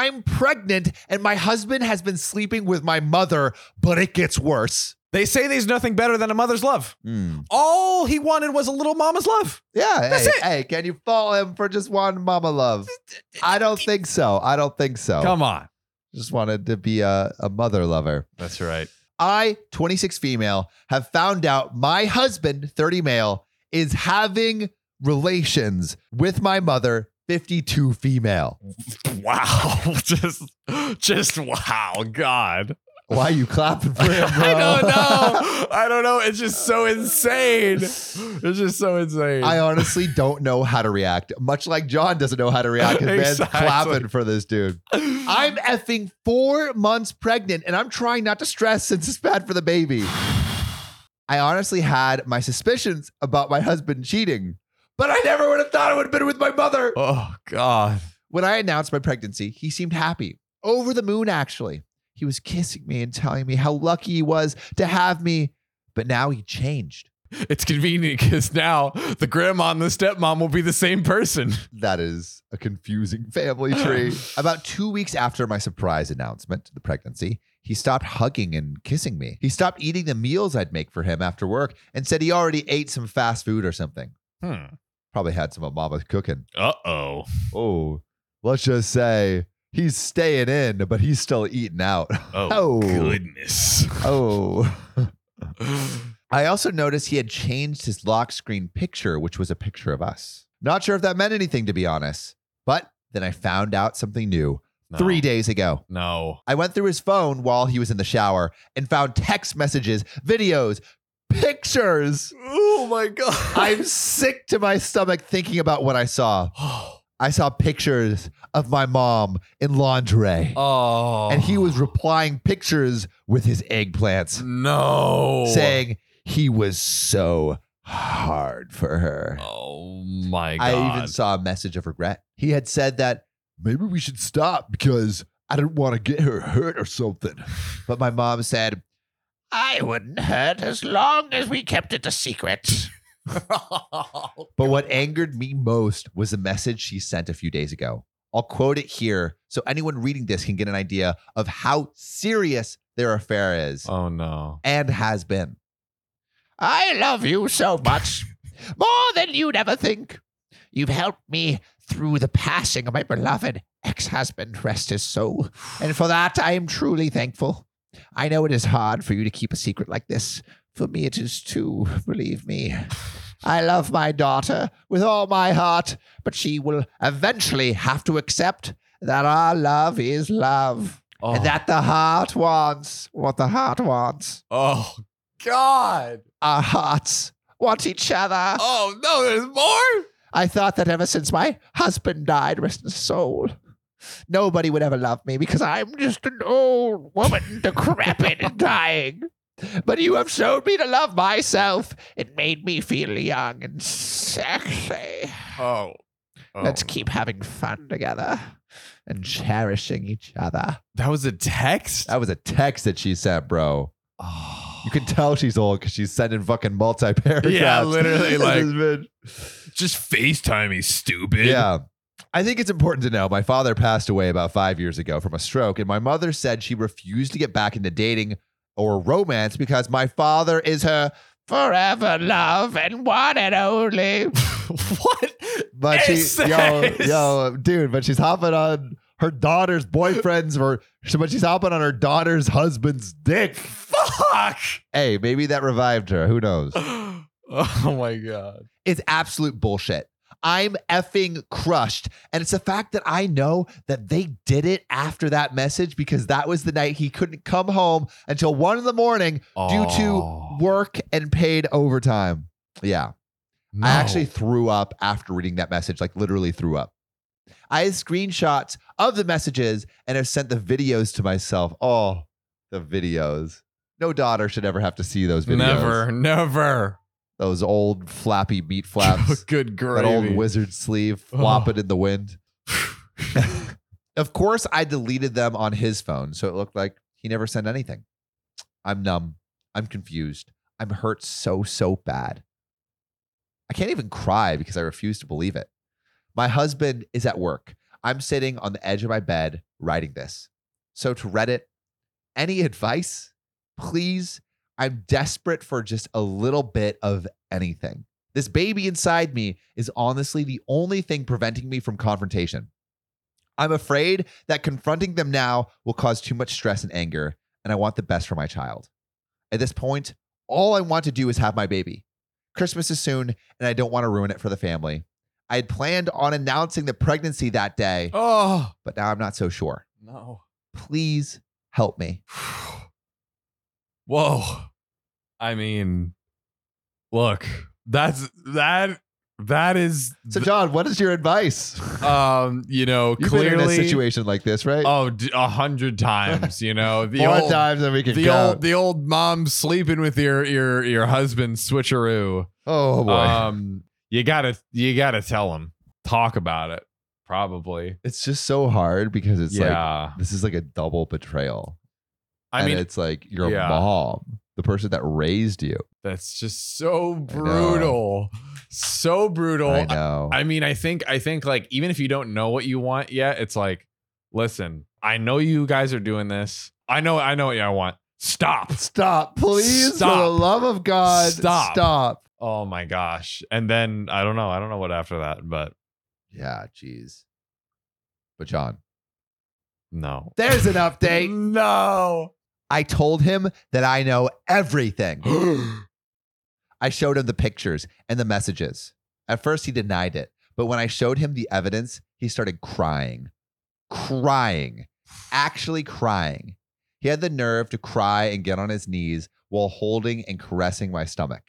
I'm pregnant and my husband has been sleeping with my mother, but it gets worse. They say there's nothing better than a mother's love. Hmm. All he wanted was a little mama's love. Yeah. That's hey, it. hey, can you fall him for just one mama love? I don't think so. I don't think so. Come on. Just wanted to be a, a mother lover. That's right. I, 26 female, have found out my husband, 30 male, is having relations with my mother, 52 female. Wow. just just wow. God. Why are you clapping for him, bro? I don't know. I don't know. It's just so insane. It's just so insane. I honestly don't know how to react. Much like John doesn't know how to react. His man's clapping for this dude. I'm effing four months pregnant and I'm trying not to stress since it's bad for the baby. I honestly had my suspicions about my husband cheating, but I never would have thought it would have been with my mother. oh God. When I announced my pregnancy, he seemed happy, over the moon, actually. He was kissing me and telling me how lucky he was to have me, but now he changed. It's convenient because now the grandma and the stepmom will be the same person. That is a confusing family tree. About two weeks after my surprise announcement, to the pregnancy, he stopped hugging and kissing me. He stopped eating the meals I'd make for him after work and said he already ate some fast food or something. Hmm. Probably had some of mama's cooking. Uh oh. Oh, let's just say he's staying in, but he's still eating out. Oh, Oh. goodness. Oh. I also noticed he had changed his lock screen picture, which was a picture of us. Not sure if that meant anything, to be honest. But then I found out something new No. three days ago. No. I went through his phone while he was in the shower and found text messages, videos, pictures. Oh my God. I'm sick to my stomach thinking about what I saw. I saw pictures of my mom in lingerie, oh. and he was replying pictures with his eggplants no saying he was so hard for her. Oh my God. I even saw a message of regret. He had said that maybe we should stop because I didn't want to get her hurt or something. But my mom said, I wouldn't hurt as long as we kept it a secret. But what angered me most was the message she sent a few days ago. I'll quote it here so anyone reading this can get an idea of how serious their affair is oh no. and has been. I love you so much, more than you'd ever think. You've helped me through the passing of my beloved ex husband, rest his soul. And for that, I am truly thankful. I know it is hard for you to keep a secret like this. For me, it is too, believe me. I love my daughter with all my heart, but she will eventually have to accept that our love is love. Oh. And that the heart wants what the heart wants. oh God. Our hearts want each other. Oh no, there's more? I thought that ever since my husband died, rest his soul, nobody would ever love me because I'm just an old woman, decrepit and dying. But you have shown me to love myself. It made me feel young and sexy. Oh. Oh. Let's keep having fun together and cherishing each other. that was a text? That was a text that she sent, bro. oh. You can tell she's old because she's sending fucking multi paragraphs. Yeah, literally, like- like. just FaceTime me, stupid. Yeah. I think it's important to know my father passed away about five years ago from a stroke, and my mother said she refused to get back into dating or romance because my father is her forever love and one and only. what? But she, is yo, yo, dude, but she's hopping on her daughter's boyfriend's or but she's hopping on her daughter's husband's dick. Fuck. Hey, maybe that revived her. Who knows? oh my god. It's absolute bullshit. I'm effing crushed. And it's the fact that I know that they did it after that message because that was the night he couldn't come home until one in the morning due Oh. to work and paid overtime. Yeah. No. I actually threw up after reading that message, like literally threw up. I have screenshots of the messages and have sent the videos to myself. Oh, the videos. No daughter should ever have to see those videos. never, never. Those old flappy meat flaps. Good girl. that old gravy. wizard sleeve Oh. flopping in the wind. of course, I deleted them on his phone, so it looked like he never sent anything. I'm numb. I'm confused. I'm hurt so, so bad. I can't even cry because I refuse to believe it. My husband is at work. I'm sitting on the edge of my bed writing this. So to Reddit, any advice? Please, I'm desperate for just a little bit of anything. This baby inside me is honestly the only thing preventing me from confrontation. I'm afraid that confronting them now will cause too much stress and anger, and I want the best for my child. At this point, all I want to do is have my baby. Christmas is soon, and I don't want to ruin it for the family. I had planned on announcing the pregnancy that day, Oh but now I'm not so sure. no. Please help me. Whoa. I mean, look, that's that that is So, John, what is your advice? um, you know, You've been in a situation like this, right? Oh, a hundred times, you know. The More old times than we can the count. old the old mom sleeping with your your your husband switcheroo. oh boy, Um you gotta you gotta tell him. Talk about it. Probably. it's just so hard because it's like this is like a double betrayal. I and mean, it's like your yeah. mom, the person that raised you. that's just so brutal. So brutal. I know. I mean, I think I think like even if you don't know what you want yet, it's like, listen, I know you guys are doing this. I know I know what I want. Stop. Stop, please, for the love of God, Stop. Stop. Oh my gosh. And then I don't know. I don't know what after that, but Yeah, jeez. But John, no. there's an update. No. I told him that I know everything. I showed him the pictures and the messages. At first, he denied it, but when I showed him the evidence, he started crying. Crying. Actually crying. He had the nerve to cry and get on his knees while holding and caressing my stomach.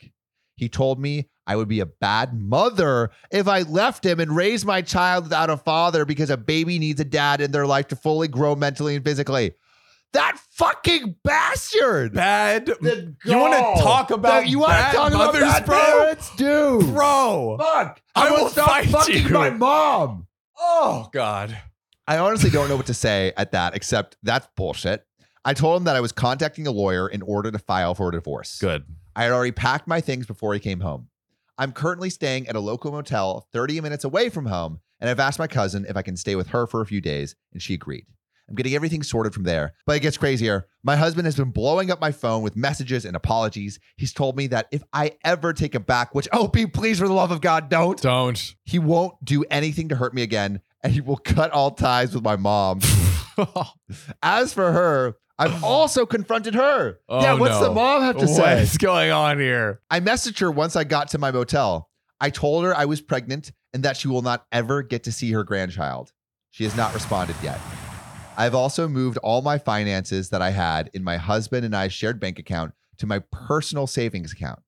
He told me I would be a bad mother if I left him and raised my child without a father because a baby needs a dad in their life to fully grow mentally and physically. That fucking bastard! Bad. The You wanna talk about you wanna bad talk mothers, about bad bro? parents, dude? Bro. Fuck! I I will will stop fight fucking you. my mom. Oh God. I honestly don't know what to say at that, except that's bullshit. I told him that I was contacting a lawyer in order to file for a divorce. Good. I had already packed my things before he came home. I'm currently staying at a local motel 30 minutes away from home, and I've asked my cousin if I can stay with her for a few days, and she agreed. I'm getting everything sorted from there. But it gets crazier. My husband has been blowing up my phone with messages and apologies. He's told me that if I ever take him back, which, oh, be please, for the love of God, don't, Don't. he won't do anything to hurt me again, and he will cut all ties with my mom. As for her, I've also confronted her. Oh, yeah, what's no. the mom have to what say? What's going on here? I messaged her once I got to my motel. I told her I was pregnant and that she will not ever get to see her grandchild. She has not responded yet. I've also moved all my finances that I had in my husband and I shared bank account to my personal savings account.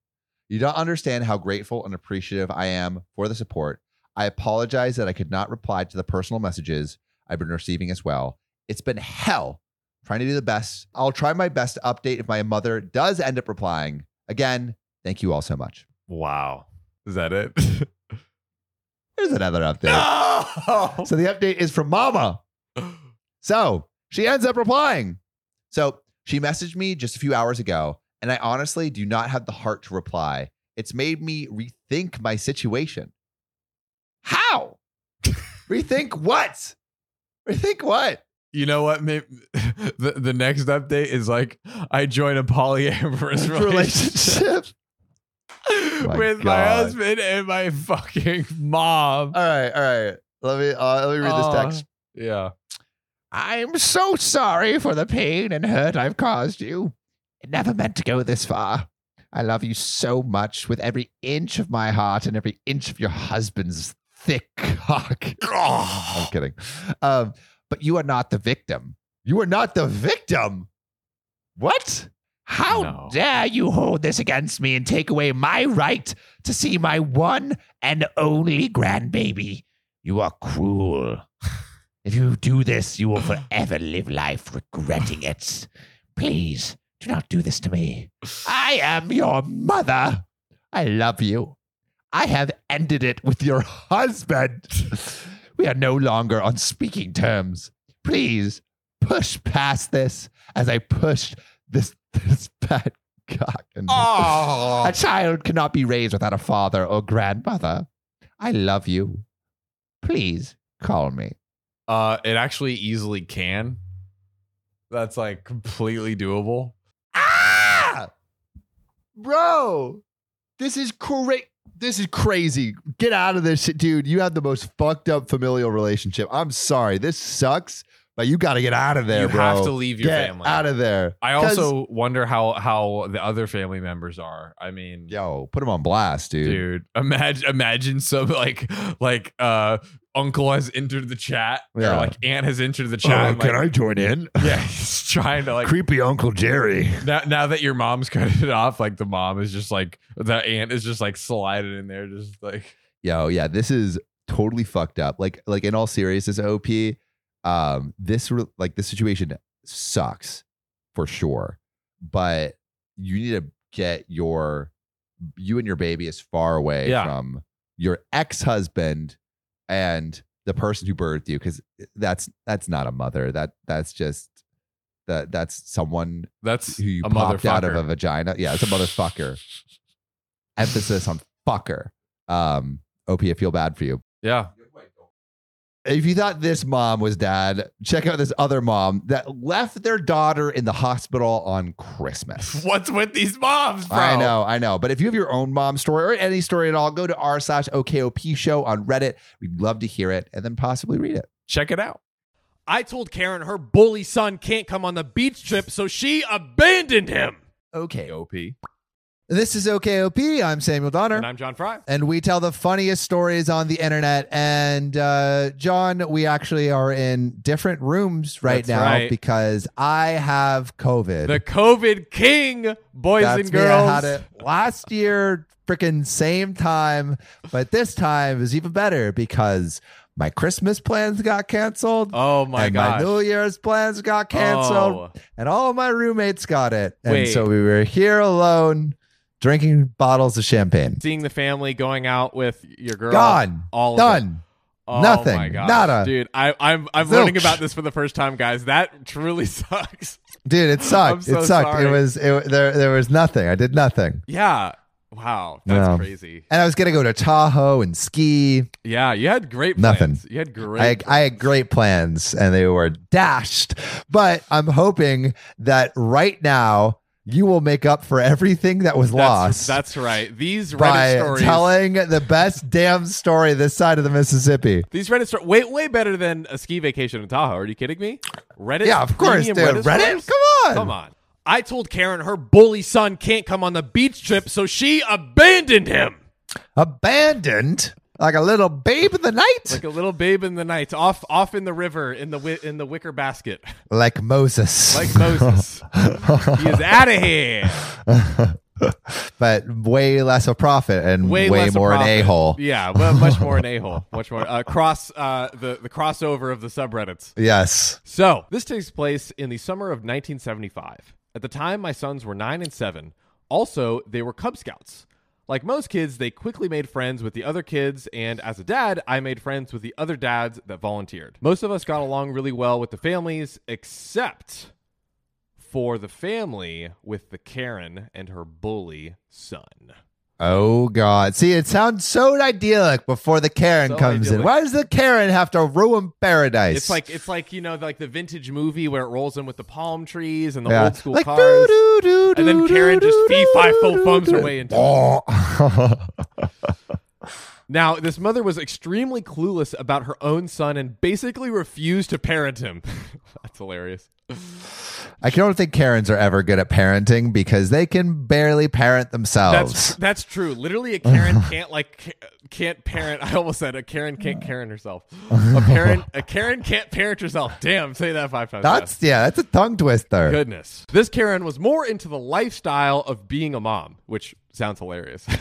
You don't understand how grateful and appreciative I am for the support. I apologize that I could not reply to the personal messages I've been receiving as well. It's been hell trying to do the best. I'll try my best to update if my mother does end up replying. Again, thank you all so much. Wow. Is that it? Here's another update. no. So the update is from Mama. So she ends up replying. So she messaged me just a few hours ago, and I honestly do not have the heart to reply. It's made me rethink my situation. How? rethink what? Rethink what? You know what? Maybe the the next update is like I join a polyamorous relationship, My with my husband and my fucking mom. All right, all right. Let me uh, let me read this Uh, text. Yeah. I'm so sorry for the pain and hurt I've caused you. It never meant to go this far. I love you so much with every inch of my heart and every inch of your husband's thick cock. I'm kidding. Um, but you are not the victim. You are not the victim. What? How No. dare you hold this against me and take away my right to see my one and only grandbaby? You are cruel. If you do this, you will forever live life regretting it. Please do not do this to me. I am your mother. I love you. I have ended it with your husband. We are no longer on speaking terms. Please push past this as I pushed this this bad cock. Oh. a child cannot be raised without a father or grandmother. I love you. Please call me. Uh, it actually easily can. That's like completely doable. Ah! Bro, this is crazy. This is crazy. Get out of this shit, dude. You have the most fucked up familial relationship. I'm sorry. This sucks, but you got to get out of there, you bro. have to leave your get family. out of there. I also wonder how how the other family members are. I mean, yo, put them on blast, dude. dude, imagine imagine some like like uh uncle has entered the chat Yeah. or like aunt has entered the chat. Oh, and, can I join in? Yeah, he's trying to like Creepy Uncle Jerry. now, now that your mom's cut it off, like the mom is just like the aunt is just like sliding in there, just like Yo, yeah, this is totally fucked up. Like, like in all seriousness, OP, um, this re- like this situation sucks for sure. But you need to get your you and your baby as far away Yeah. from your ex-husband and the person who birthed you, because that's that's not a mother. That that's just that that's someone that's who you a popped out of a vagina. Yeah, it's a motherfucker. Emphasis on fucker. Um, OP, I feel bad for you. yeah. If you thought this mom was dad, check out this other mom that left their daughter in the hospital on Christmas. What's with these moms, bro? I know, I know. But if you have your own mom story or any story at all, go to r slash OKOP show on Reddit. We'd love to hear it and then possibly read it. Check it out. I told Karen her bully son can't come on the beach trip, so she abandoned him. Okay. OP. This is OKOP. I'm Samuel Donner. And I'm John Fry. and we tell the funniest stories on the internet. And uh, John, we actually are in different rooms right That's now right. because I have COVID. The COVID king, boys That's and me. girls. I had it last year, freaking same time, but this time is even better because my Christmas plans got canceled. Oh my gosh. my New Year's plans got canceled, Oh. and all of my roommates got it. And Wait. so we were here alone, drinking bottles of champagne. Seeing the family going out with your girl. Gone, All done. Oh Nothing. my gosh. Nada. Dude, I, I'm I'm Zilch. learning about this for the first time, guys. That truly sucks. Dude, it sucked. So it sucked. sorry. It was it, there. There was nothing. I did nothing, Yeah. Wow. That's No. crazy. and I was gonna go to Tahoe and ski. Yeah, you had great plans. Nothing. You had great I, I had great plans, and they were dashed. But I'm hoping that right now you will make up for everything that was that's, lost That's right. These Reddit by stories. telling the best damn story this side of the Mississippi. These Reddit stories way way better than a ski vacation in Tahoe. Are you kidding me? Reddit. Yeah, of course, dude. Reddit, stories? come on, Come on. I told Karen her bully son can't come on the beach trip, so she abandoned him. abandoned like a little babe in the night, Like a little babe in the night, off off in the river in the wi- in the wicker basket, like Moses, like Moses. he is out of here. but way less a prophet and way, Way, more an a hole. Yeah, well, much more an a hole. Much more uh, cross uh, the the crossover of the subreddits. Yes. So, this takes place in the summer of 1975. At the time, my sons were nine and seven. Also, they were Cub Scouts. Like most kids, they quickly made friends with the other kids, and as a dad, I made friends with the other dads that volunteered. Most of us got along really well with the families, except for the family with the Karen and her bully son. Oh God! See, it sounds so idyllic before the Karen So comes in. Why does the Karen have to ruin paradise? It's like it's like you know like the vintage movie where it rolls in with the palm trees and the Yeah. old school like, cars. doo-doo-doo-doo-doo-doo-doo. And then Karen just fee fi fo foams her way into it. Now, this mother was extremely clueless about her own son and basically refused to parent him. That's hilarious. I don't think Karens are ever good at parenting because they can barely parent themselves. That's that's true. Literally, a Karen can't like can't parent. I almost said a Karen can't Karen herself. A parent a Karen can't parent herself. Damn, say that five times. That's fast. yeah, that's a tongue twister. goodness. This Karen was more into the lifestyle of being a mom, which sounds hilarious.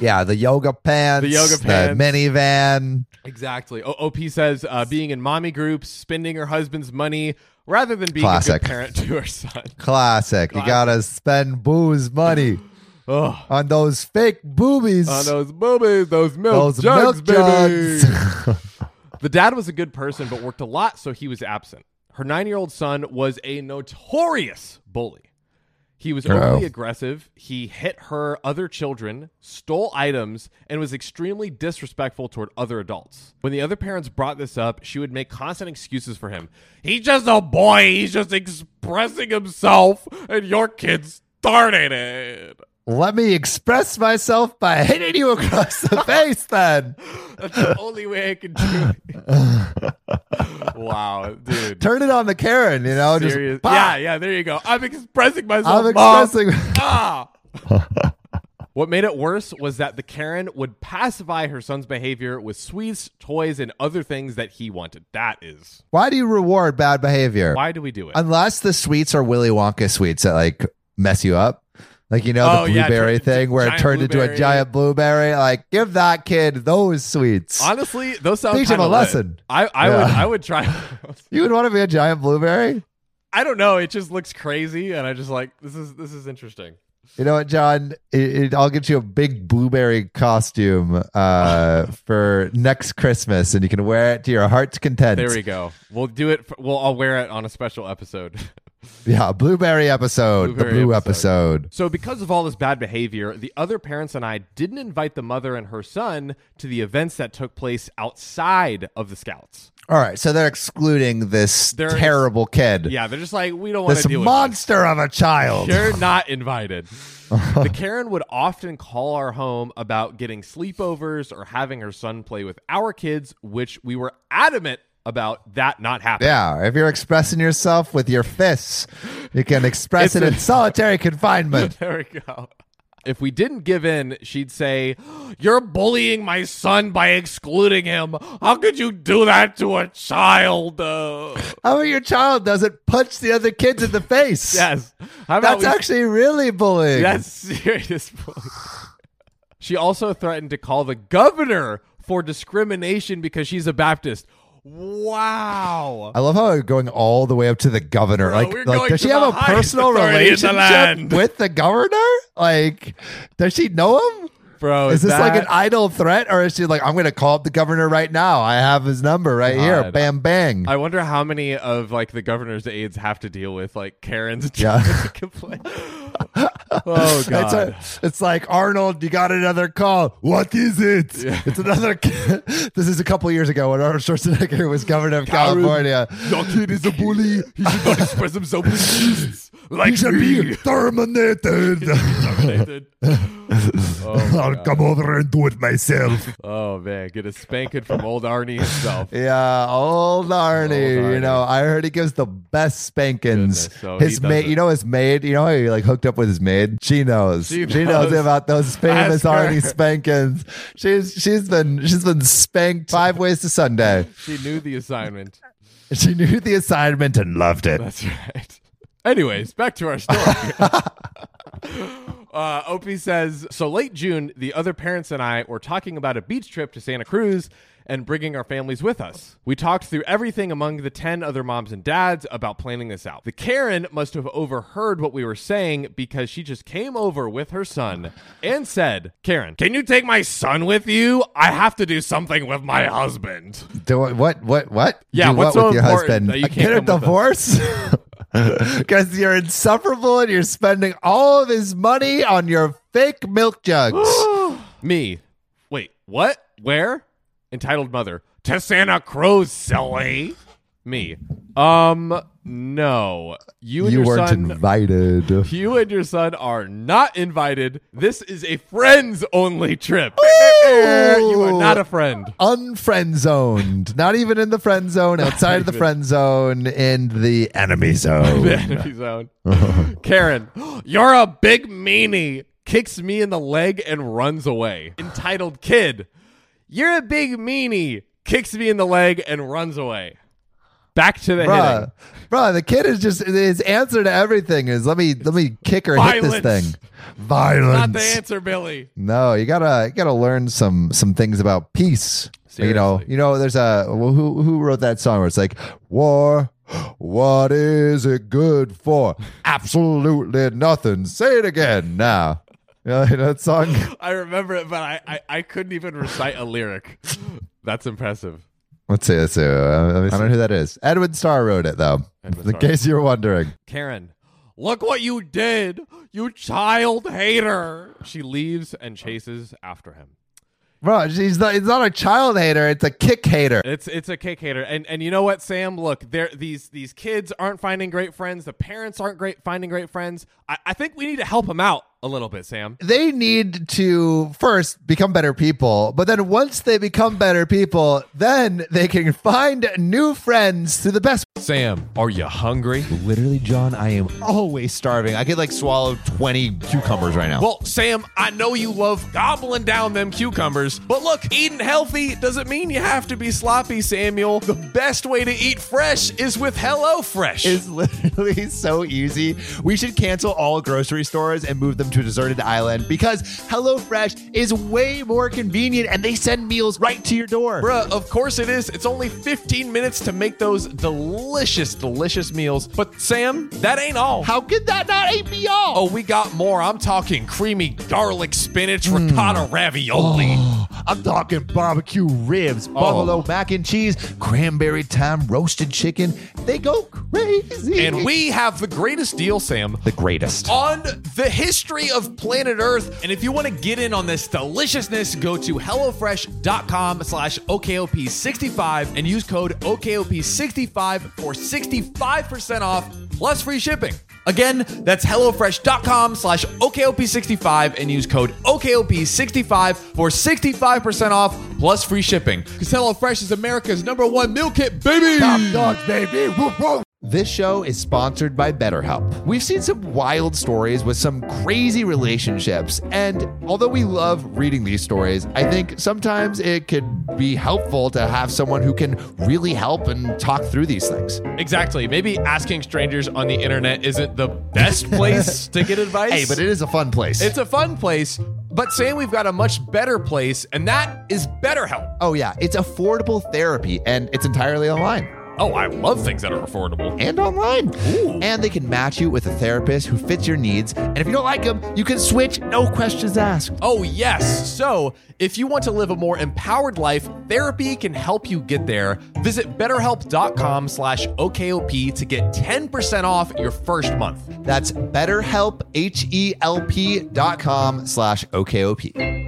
Yeah, the yoga pants, The yoga pants. the minivan. Exactly. O- OP says uh, being in mommy groups, spending her husband's money rather than being Classic. a good parent to her son. Classic. You gotta spend booze money Ugh. on those fake boobies. On those boobies, those milk those jugs, milk jugs. the dad was a good person, but worked a lot, so he was absent. Her nine-year-old son was a notorious bully. He was Uh-oh. overly aggressive. He hit her other children, stole items, and was extremely disrespectful toward other adults. When the other parents brought this up, she would make constant excuses for him. He's just a boy. He's just expressing himself, and your kid started it. Let me express myself by hitting you across the face then. That's the only way I can do it. wow, dude. Turn it on the Karen, you know, Serious- just bah! yeah, yeah, there you go. I'm expressing myself. I'm expressing Ah! what made it worse was that the Karen would pacify her son's behavior with sweets, toys, and other things that he wanted. That is Why do you reward bad behavior? why do we do it? Unless the sweets are Willy Wonka sweets that like mess you up. Like you know Oh, the yeah, blueberry thing where it turned into a giant blueberry. Like give that kid those sweets. Honestly, those sound Teach him a lit. lesson. I, I Yeah. would I would try. You would want to be a giant blueberry? I don't know. It just looks crazy, and I just like this is this is interesting. You know what, John? It, it, I'll get you a big blueberry costume uh, for next Christmas, and you can wear it to your heart's content. There we go. We'll do it. For, well, I'll wear it on a special episode. Yeah, blueberry episode, the blue episode. episode. So, because of all this bad behavior, the other parents and I didn't invite the mother and her son to the events that took place outside of the scouts. All right, so they're excluding this They're- terrible kid, Yeah, they're just like, we don't want this to deal with monster of a child. You're not invited. the Karen would often call our home about getting sleepovers or having her son play with our kids, which we were adamant about that not happening. Yeah, if you're expressing yourself with your fists, you can express it a- in solitary confinement. There we go. If we didn't give in, she'd say, You're bullying my son by excluding him. How could you do that to a child? Uh, How about your child doesn't punch the other kids in the face? yes. How about That's we- actually really bullying. That's serious bullying. she also threatened to call the governor for discrimination because she's a Baptist. Wow. I love how we're going all the way up to the governor. Bro, like, like does she have a personal in the relationship with the governor? Like, does she know him? Bro, Is this like an idle threat, or is she like, I'm going to call up the governor right now? I have his number right here. Bam, bang. I wonder how many of like the governor's aides have to deal with like Karen's Yeah. complaint. oh god. It's, a, it's like Arnold, you got another call. What is it? It's another. this is a couple years ago when Arnold Schwarzenegger was governor of Karen. California. Your kid is a bully. He should not express himself like he should me. be terminated. Terminated. oh, God. come over and do it myself. oh man, get a spanking from old Arnie himself. Yeah, old Arnie. Old You know, I heard he gives the best spankings. Goodness, so his maid, you know, his maid. You know, how he like hooked up with his maid. She knows. She She, knows. knows. about those famous Arnie spankings. She's she's been she's been spanked five ways to Sunday. She knew the assignment. She knew the assignment and loved it. That's right. Anyways, back to our story. uh, OP says So late June, the other parents and I were talking about a beach trip to Santa Cruz and bringing our families with us. We talked through everything among the 10 other moms and dads about planning this out. The Karen must have overheard what we were saying because she just came over with her son and said, Karen, can you take my son with you? I have to do something with my husband. Do what? What? What? what? Yeah, Do what's what so with your husband? that you Uh, can't Get a come with us? divorce? Because you're insufferable and you're spending all of his money on your fake milk jugs. Me. Wait, what? Where? Entitled mother. To Santa Cruz, silly. Me. Um, no. You and you your weren't son. invited. you and your son are not invited. This is a friends only trip. you are not a friend. Unfriend zoned. Not even in the friend zone, outside of the friend zone, in the enemy the zone. enemy zone. Karen, you're a big meanie. Kicks me in the leg and runs away. Entitled kid, you're a big meanie. Kicks me in the leg and runs away. Back to the hitting. Bruh, bruh, the kid is just his answer to everything is let me let me kick or hit this thing. Violence. Not the answer, Billy. No, you gotta you gotta learn some some things about peace. You know, you know. There's a well, who who wrote that song where it's like war. What is it good for? Absolutely nothing. Say it again now. You know that song? I remember it, but I, I, I couldn't even recite a lyric. That's impressive. Let's see. Let's see. Uh, I don't know who that is. Edwin Starr wrote it though. Edwin in Starr. case you were wondering. Karen, Look what you did, you child hater. She leaves and chases after him. Bro, she's not, it's not a child hater, it's a kick hater. It's it's a kick hater, and and you know what, Sam? Look, there these these kids aren't finding great friends. The parents aren't great finding great friends. I, I think we need to help them out a little bit, Sam. They need to first become better people, but then once they become better people, then they can find new friends through the best. Sam, are you hungry? Literally, John, I am always starving. I could like swallow 20 cucumbers right now. Well, Sam, I know you love gobbling down them cucumbers, but look, eating healthy doesn't mean you have to be sloppy, Samuel. The best way to eat fresh is with HelloFresh. It's literally so easy. We should cancel all grocery stores and move them to a deserted island because HelloFresh is way more convenient and they send meals right to your door. Bruh, of course it is. It's only 15 minutes to make those delicious, delicious meals. But Sam, that ain't all. How could that not ain't me all? Oh, we got more. I'm talking creamy garlic spinach ricotta hmm. ravioli. Oh, I'm talking barbecue ribs, oh. buffalo mac and cheese, cranberry thyme roasted chicken. They go crazy. And we have the greatest deal, Sam, the greatest. on the history of planet Earth. And if you want to get in on this deliciousness, go to HelloFresh.com slash OKOP65 and use code OKOP65 for 65% off plus free shipping. Again, that's HelloFresh.com slash OKOP65 and use code OKOP65 for 65% off plus free shipping. Because HelloFresh is America's number one meal kit, baby! Top dogs, baby. This show is sponsored by BetterHelp. We've seen some wild stories with some crazy relationships, and although we love reading these stories, I think sometimes it could be helpful to have someone who can really help and talk through these things. Exactly. Maybe asking strangers on the internet isn't the best place to get advice. Hey, but it is a fun place. it's a fun place. But saying we've got a much better place, and that is BetterHelp. oh, yeah, it's affordable therapy, and it's entirely online. Oh, I love things that are affordable. and online. Ooh. And they can match you with a therapist who fits your needs. And if you don't like them, you can switch, no questions asked. Oh, yes. So, if you want to live a more empowered life, therapy can help you get there. Visit betterhelp.com slash OKOP to get 10% off your first month. That's betterhelp, H-E-L-P dot com slash OKOP.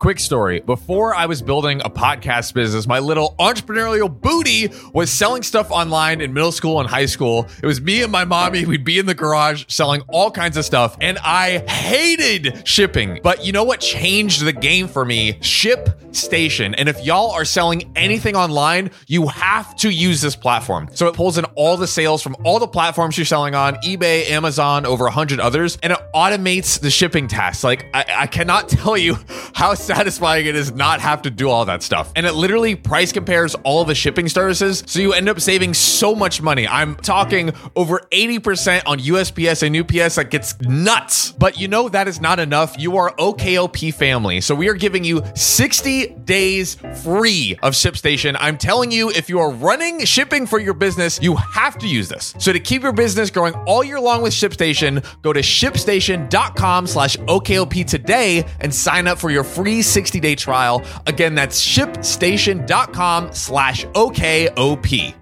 Quick story. Before I was building a podcast business, my little entrepreneurial booty was selling stuff online in middle school and high school. It was me and my mommy. We'd be in the garage selling all kinds of stuff, and I hated shipping. But you know what changed the game for me? Ship Station. And if y'all are selling anything online, you have to use this platform. So it pulls in all the sales from all the platforms you're selling on eBay, Amazon, over a hundred others, and it automates the shipping tasks. Like, I, I cannot tell you how satisfying it is not have to do all that stuff. And it literally price compares all the shipping services. So you end up saving so much money. I'm talking over 80% on USPS and UPS. That gets nuts. But you know, that is not enough. You are OKOP family. So we are giving you 60 days free of ShipStation. I'm telling you, if you are running shipping for your business, you have to use this. So to keep your business growing all year long with ShipStation, go to shipstation.com slash OKOP today and sign up for your free 60-day trial. Again, that's shipstation.com slash OKOP.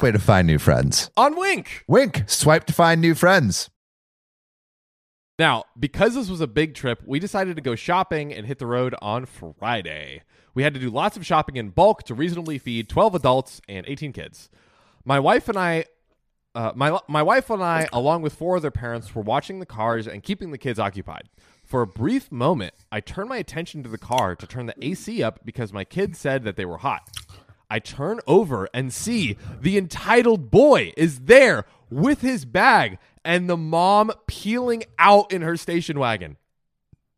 Way to find new friends. On Wink. Wink, swipe to find new friends. Now, because this was a big trip, we decided to go shopping and hit the road on Friday. We had to do lots of shopping in bulk to reasonably feed 12 adults and 18 kids. My wife and I uh, my my wife and I, along with four other parents, were watching the cars and keeping the kids occupied. For a brief moment, I turned my attention to the car to turn the AC up because my kids said that they were hot. I turn over and see the entitled boy is there with his bag and the mom peeling out in her station wagon.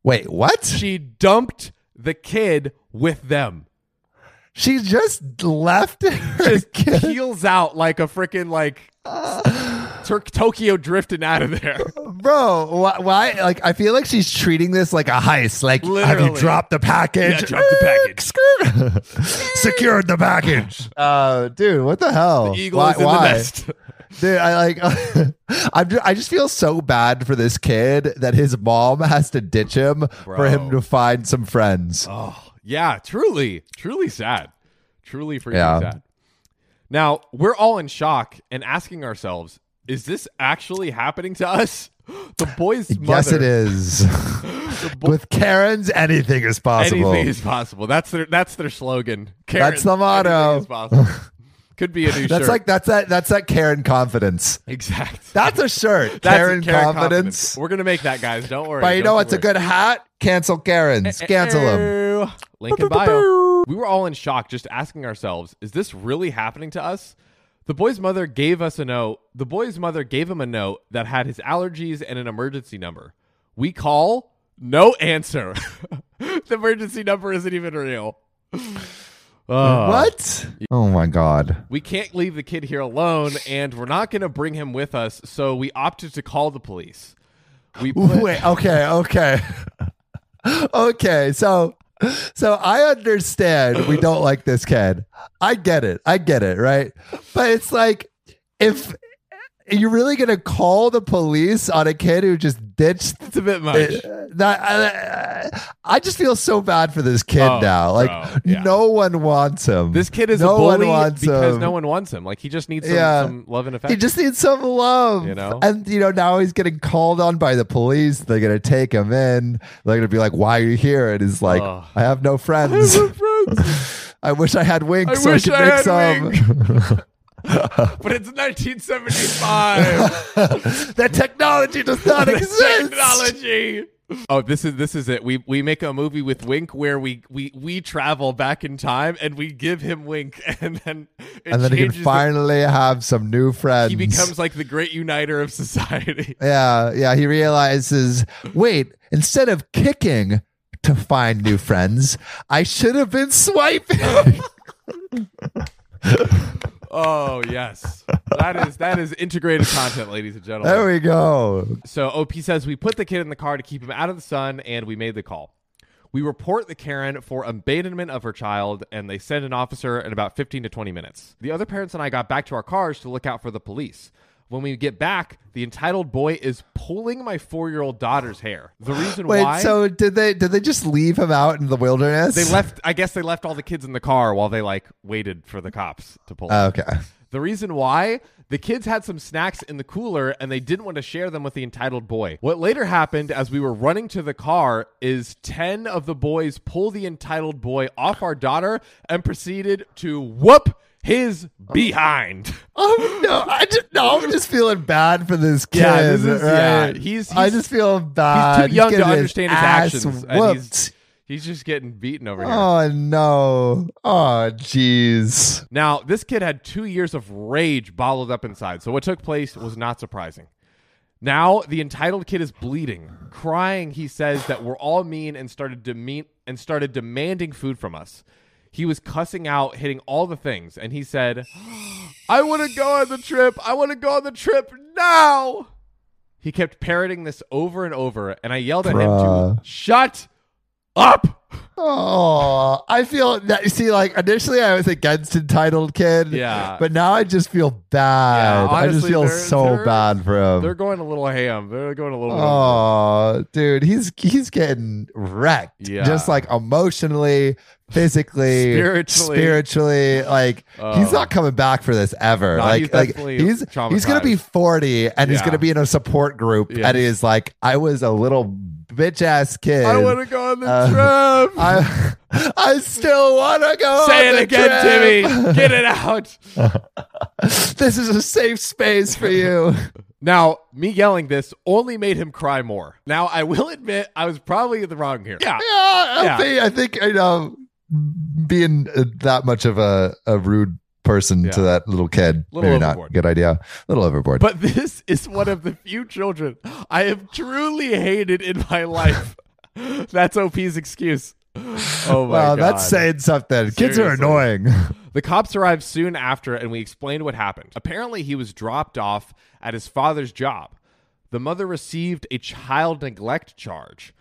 Wait, what? She dumped the kid with them. She just left her Just kid. peels out like a freaking like uh, Tur- Tokyo drifting out of there. Bro, why, why? Like, I feel like she's treating this like a heist. Like, have you dropped the package? Yeah, dropped the package. Skirt. Secured the package. Uh, dude, what the hell? Eagle why, is in why? the nest. Dude, I like. I'm. ju- I just feel so bad for this kid that his mom has to ditch him for him to find some friends. Oh, yeah, truly, truly sad. Truly freaking Yeah. sad. Now, we're all in shock and asking ourselves, is this actually happening to us? The boy's mother. Yes, it is. bo- With Karens, anything is possible. Anything is possible. That's their that's their slogan. Karen, That's the motto. Could be a new That's shirt. like that's that that's that Karen confidence. exact. That's a shirt. That's Karen, Karen confidence. We're gonna make that, guys. Don't worry. But you know what's a good hat? Cancel Karens. Cancel them. Link in bio. We were all in shock, just asking ourselves, "Is this really happening to us?" The boy's mother gave us a note. The boy's mother gave him a note that had his allergies and an emergency number. We call, no answer. the emergency number isn't even real. Uh, What? Oh my god. We can't leave the kid here alone, and we're not going to bring him with us, so we opted to call the police. We put, Wait, okay, okay. okay, so so I understand we don't like this kid. I get it. I get it, right? But it's like if you're really gonna call the police on a kid who just ditched it's a bit much. it, that I, I just feel so bad for this kid Oh, now. Like bro, yeah. no one wants him. This kid is no a bully one wants because him. no one wants him. Like he just needs some, Yeah. some love and affection. He just needs some love, You know? And you know now he's getting called on by the police. They're gonna take him in. They're gonna be like, "Why are you here?" And he's like, Ugh. "I have no friends. I wish I had wings I so wish I could I make had some." but it's 1975. that technology does not The exist. Technology. Oh, this is this is it. We we make a movie with Wink where we we we travel back in time and we give him Wink and then it And then he can changes the- finally have some new friends. he becomes like the great uniter of society. Yeah, yeah. He realizes, wait, instead of kicking to find new friends, I should have been swiping. Oh yes, that is that is integrated content, ladies and gentlemen. there we go. So OP says we put the kid in the car to keep him out of the sun, and we made the call. We report the Karen for abandonment of her child, and they send an officer in about 15 to 20 minutes. The other parents and I got back to our cars to look out for the police. When we get back, the entitled boy is pulling my four-year-old daughter's hair. The reason Wait, why so did they did they just leave him out in the wilderness? they left, I guess they left all the kids in the car while they like waited for the cops to pull. them. Okay. The reason why the kids had some snacks in the cooler and they didn't want to share them with the entitled boy. What later happened as we were running to the car is 10 of the boys pull the entitled boy off our daughter and proceeded to whoop his oh. behind. Oh no! I just no. I'm just feeling bad for this kid. Yeah, this is- yeah, right? he's- I just feel bad. too young to understand his ass actions, and he's- He's just getting beaten over here. Oh no! Oh jeez. Now, this kid had two years of rage bottled up inside, so what took place was not surprising. Now, the entitled kid is bleeding, crying. He says that we're all mean and started demean and started demanding food from us. He was cussing out, hitting all the things, and he said, "I want to go on the trip. I want to go on the trip now." He kept parroting this over and over, and I yelled at him to shut up. Oh, I feel that. You see, like initially I was against entitled kid. Yeah. But now I just feel bad. Yeah, I just feel they're- so they're- bad for him. They're going a little ham. They're going a little. Oh, dude, he's he's getting wrecked. Yeah. Just like emotionally, physically, Spiritually. spiritually. Like he's Oh. not coming back for this ever. No, like he's like he's he's gonna be forty and he's gonna be in a support group Yeah. and he's like, I was a little bitch ass kid. I want to go on the Uh, trip. I I still want to go. Say it again, trip. Timmy. Get it out. this is a safe space for you. Now, me yelling this only made him cry more. Now, I will admit I was probably in the wrong here. Yeah. Yeah, Yeah. LP, I think you know being uh, that much of a, a rude person to that little kid, Little maybe overboard. not good idea. A little overboard. But this is one of the few children I have truly hated in my life. That's OP's excuse. Oh my well, god. that's saying something. Kids are annoying. The cops arrived soon after and we explained what happened. Apparently, he was dropped off at his father's job. The mother received a child neglect charge.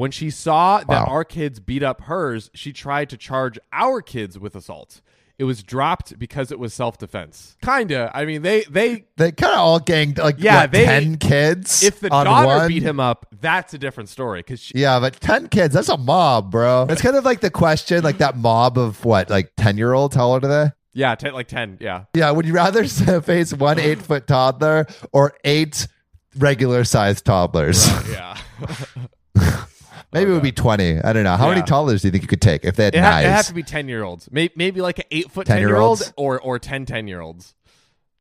When she saw that our kids beat up hers, she tried to charge our kids with assault. It was dropped because it was self-defense. Kinda. I mean, they they They kind of all ganged like Yeah, what, they- ten kids. if the daughter one? beat him up, that's a different story cuz she Yeah, but ten kids, that's a mob, bro. It's kind of like the question, like that mob of what, like ten year olds. How old are they? Yeah, ten, like ten. Yeah. Yeah, would you rather face one eight foot toddler or eight regular sized toddlers? Yeah. Maybe it would be 20. I don't know. How many Yeah. toddlers do you think you could take if they had It, ha- knives? it has to be 10 year olds. Maybe, maybe like an 8 foot 10 year old 10-year-olds? or, or 10 10 year olds.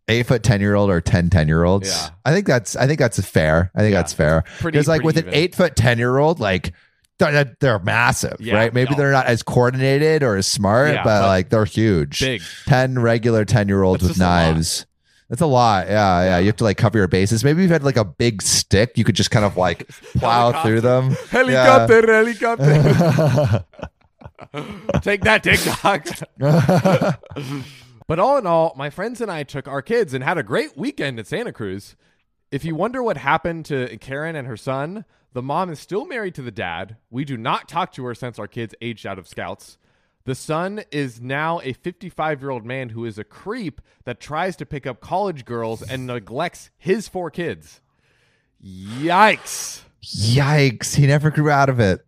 Eight foot 10 year old or 10 10 year olds. Yeah. I think that's, I think that's fair. I think Yeah, that's fair. Because like with an eight foot 10 year old, like they're, they're massive, Yeah, right? Maybe no. they're not as coordinated or as smart, but, but like they're huge. Big. 10 regular 10 year olds with knives. That's a lot. Yeah, yeah. You have to like cover your bases. Maybe you've had like a big stick. You could just kind of like plow through them. Helicopter, helicopter. Take that, TikTok. but all in all, my friends and I took our kids and had a great weekend at Santa Cruz. If you wonder what happened to Karen and her son, the mom is still married to the dad. We do not talk to her since our kids aged out of scouts. The son is now a 55 year old man who is a creep that tries to pick up college girls and neglects his four kids. Yikes. Yikes. He never grew out of it.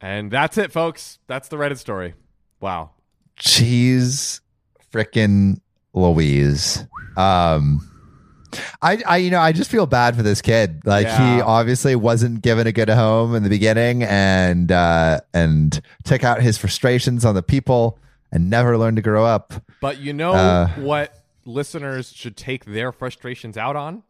And that's it, folks. That's the Reddit story. Wow. Jeez frickin' Louise. Um I, I you know I just feel bad for this kid. Like he obviously wasn't given a good home in the beginning and uh and took out his frustrations on the people and never learned to grow up. But you know Uh. what listeners should take their frustrations out on?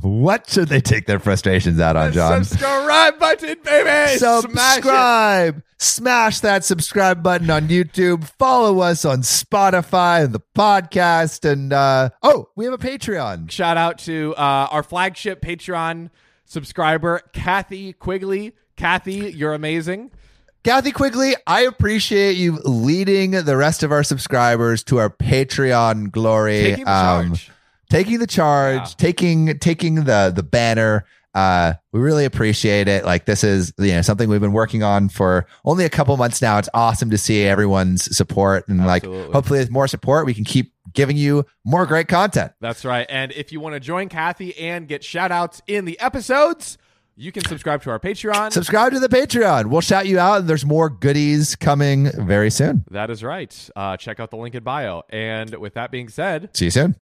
What should they take their frustrations out on, John? Subscribe button, baby. Smash subscribe. Smash that subscribe button on YouTube. Follow us on Spotify and the podcast. And uh, oh, we have a Patreon. Shout out to uh, our flagship Patreon subscriber, Kathy Quigley. Kathy, you're amazing. Kathy Quigley, I appreciate you leading the rest of our subscribers to our Patreon glory. Taking Um, charge. Taking the charge, Yeah. taking taking the the banner. Uh, we really appreciate it. Like this is you know something we've been working on for only a couple months now. It's awesome to see everyone's support and Absolutely. like hopefully with more support we can keep giving you more great content. That's right. And if you want to join Kathy and get shout outs in the episodes, you can subscribe to our Patreon. Subscribe to the Patreon. We'll shout you out and there's more goodies coming very soon. that is right. Uh, check out the link in bio. And with that being said, See you soon.